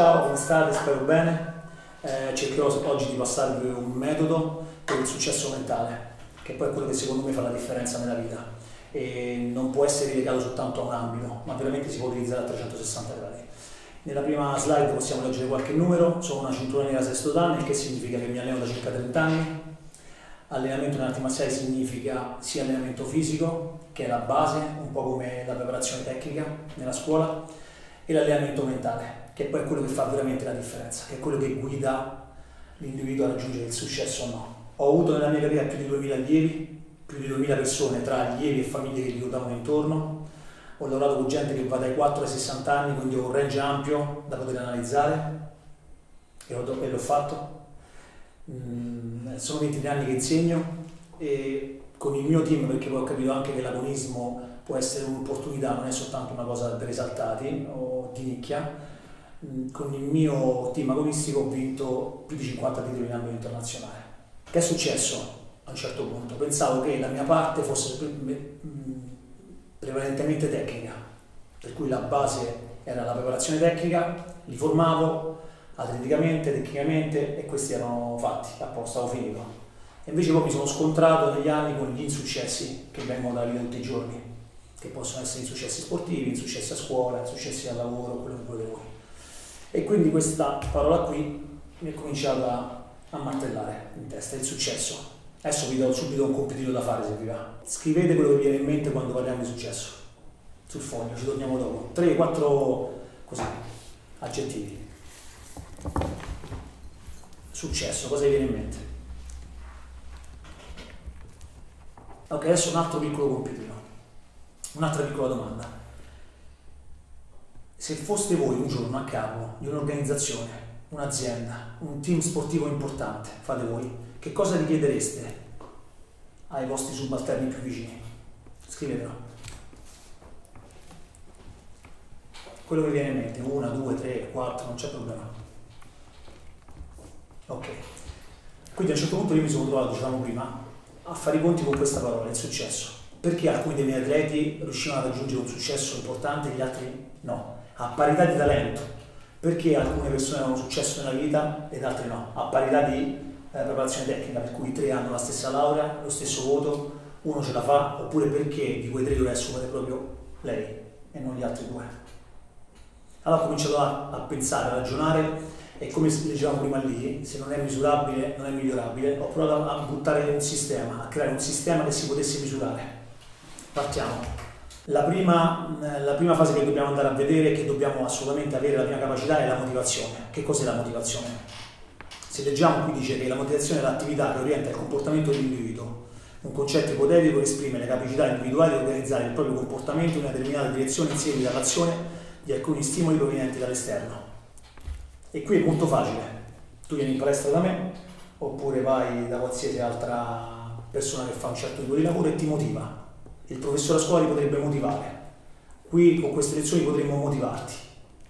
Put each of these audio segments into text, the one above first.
ciao, come state? Spero bene. Eh, cercherò oggi di passarvi un metodo per il successo mentale, che poi è quello che secondo me fa la differenza nella vita e non può essere legato soltanto a un ambito, ma veramente si può utilizzare a 360 gradi. Nella prima slide possiamo leggere qualche numero, sono una cintura nera sesto dan, il che significa che mi alleno da circa 30 anni. Allenamento in arti marziali significa sia allenamento fisico, che è la base, un po' come la preparazione tecnica nella scuola, e l'allenamento mentale, che poi è quello che fa veramente la differenza, che è quello che guida l'individuo a raggiungere il successo o no. Ho avuto nella mia carriera più di 2000 allievi, più di 2000 persone tra allievi e famiglie che gli ruotavano intorno, ho lavorato con gente che va dai 4 ai 60 anni, quindi ho un range ampio da poter analizzare e l'ho fatto. Mm, sono 23 anni che insegno e con il mio team, perché poi ho capito anche che l'agonismo può essere un'opportunità, non è soltanto una cosa per esaltati o di nicchia, con il mio team agonistico ho vinto più di 50 titoli in ambito internazionale. Che è successo a un certo punto? Pensavo che la mia parte fosse mm, prevalentemente tecnica, per cui la base era la preparazione tecnica, li formavo atleticamente, tecnicamente e questi erano fatti, apposta, stavo finito. E invece poi mi sono scontrato negli anni con gli insuccessi che vengono dalla vita tutti i giorni, che possono essere insuccessi sportivi, insuccessi a scuola, insuccessi al lavoro, quello che volete voi. E quindi questa parola qui mi è cominciata a martellare in testa, il successo. Adesso vi do subito un compitino da fare se vi va. Scrivete quello che vi viene in mente quando parliamo di successo. Sul foglio, ci torniamo dopo. 3-4 così, aggettivi. Successo, cosa vi viene in mente? Ok, adesso un altro piccolo compitino. Un'altra piccola domanda se foste voi un giorno a capo di un'organizzazione, un'azienda, un team sportivo importante, fate voi, che cosa richiedereste ai vostri subalterni più vicini? Scrivetelo. Quello che viene in mente, una, due, tre, quattro, non c'è problema. Ok. Quindi a un certo punto io mi sono trovato, dicevamo prima, a fare i conti con questa parola, il successo. Perché alcuni dei miei atleti riuscivano a raggiungere un successo importante e gli altri no? a parità di talento, perché alcune persone hanno successo nella vita ed altre no, a parità di eh, preparazione tecnica, per cui tre hanno la stessa laurea, lo stesso voto, uno ce la fa, oppure perché di quei tre dovrebbe assumere proprio lei e non gli altri due. Allora ho cominciato a, a pensare, a ragionare e come dicevamo prima lì, se non è misurabile non è migliorabile, ho provato a buttare un sistema, a creare un sistema che si potesse misurare. Partiamo. La prima, eh, la prima, fase che dobbiamo andare a vedere, che dobbiamo assolutamente avere la prima capacità, è la motivazione. Che cos'è la motivazione? Se leggiamo qui dice che la motivazione è l'attività che orienta il comportamento dell'individuo, un concetto ipotetico esprime le capacità individuali di organizzare il proprio comportamento in una determinata direzione in seguito all'azione di alcuni stimoli provenienti dall'esterno. E qui è molto facile. Tu vieni in palestra da me, oppure vai da qualsiasi altra persona che fa un certo tipo di lavoro e ti motiva il professore a scuola ti potrebbe motivare. Qui con queste lezioni potremmo motivarti.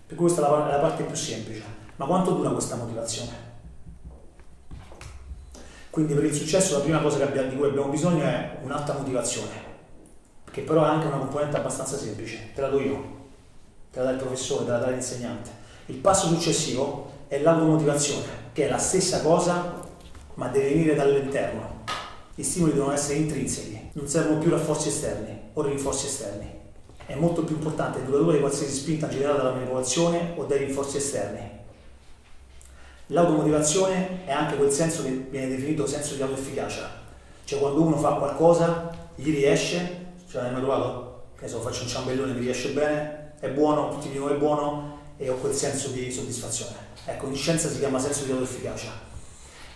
Per questa è la, parte più semplice. Ma quanto dura questa motivazione? Quindi per il successo la prima cosa abbiamo, di cui abbiamo bisogno è un'alta motivazione, che però è anche una componente abbastanza semplice. Te la do io, te la dà il professore, te la dà l'insegnante. Il passo successivo è l'automotivazione, che è la stessa cosa ma deve venire dall'interno. Gli stimoli devono essere intrinseci, non servono più rafforzi esterni o rinforzi esterni. È molto più importante e duraturo di qualsiasi spinta generata dalla manipolazione o dai rinforzi esterni. L'automotivazione è anche quel senso che viene definito senso di autoefficacia, cioè quando uno fa qualcosa, gli riesce, cioè hai mai trovato? Che so, faccio un ciambellone, mi riesce bene, è buono, tutti dicono è buono e ho quel senso di soddisfazione. Ecco, in scienza si chiama senso di autoefficacia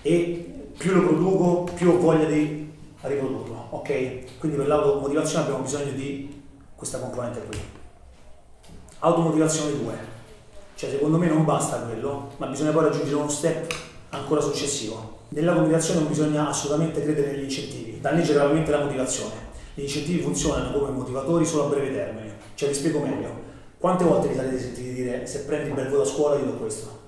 e più lo produco, più ho voglia di riprodurlo, ok? Quindi per l'automotivazione abbiamo bisogno di questa componente qui. Automotivazione 2, cioè secondo me non basta quello, ma bisogna poi raggiungere uno step ancora successivo. Nell'automotivazione non bisogna assolutamente credere negli incentivi, danneggia gravemente la motivazione. Gli incentivi funzionano come motivatori solo a breve termine, cioè vi spiego meglio. Quante volte vi sarete sentiti dire se prendi il bel voto a scuola ti do questo?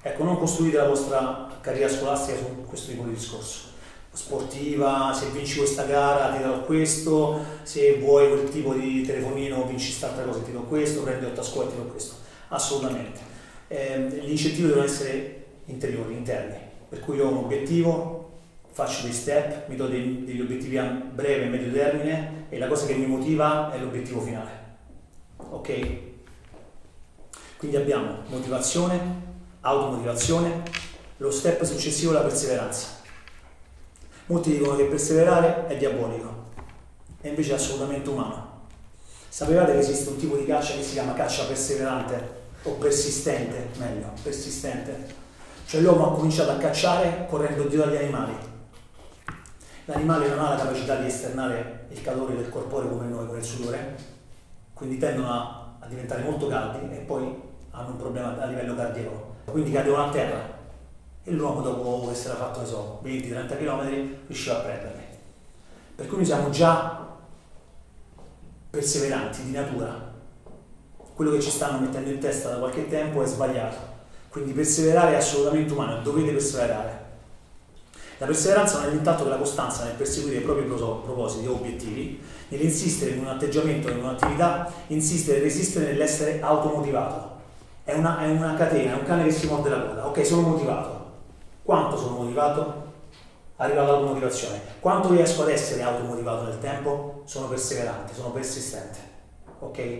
Ecco, non costruite la vostra carriera scolastica su questo tipo di discorso. Sportiva, se vinci questa gara ti darò questo, se vuoi quel tipo di telefonino vinci quest'altra cosa ti do questo, prendi 8 a scuola ti do questo. Assolutamente. Eh, gli incentivi devono essere interiori, interni, per cui io ho un obiettivo, faccio dei step, mi do dei, degli obiettivi a breve e medio termine e la cosa che mi motiva è l'obiettivo finale. Ok? Quindi abbiamo motivazione, automotivazione, lo step successivo è la perseveranza. Molti dicono che perseverare è diabolico, e invece è assolutamente umano. Sapevate che esiste un tipo di caccia che si chiama caccia perseverante o persistente, meglio, persistente? Cioè l'uomo ha cominciato a cacciare correndo dietro agli animali. L'animale non ha la capacità di esternare il calore del corpo come noi con il sudore, quindi tendono a, a diventare molto caldi e poi hanno un problema a livello cardiaco. Quindi cadono a terra e l'uomo dopo che si era fatto, so, 20-30 km riusciva a prenderli. Per cui noi siamo già perseveranti di natura. Quello che ci stanno mettendo in testa da qualche tempo è sbagliato. Quindi perseverare è assolutamente umano, dovete perseverare. La perseveranza non è nient'altro che la costanza nel perseguire i propri propositi o obiettivi, nell'insistere in un atteggiamento, in un'attività, insistere e resistere nell'essere automotivato. È una, è una catena, è un cane che si morde la coda. Ok, sono motivato. Quanto sono motivato? Arrivo all'automotivazione. Quanto riesco ad essere automotivato nel tempo? Sono perseverante, sono persistente. Ok?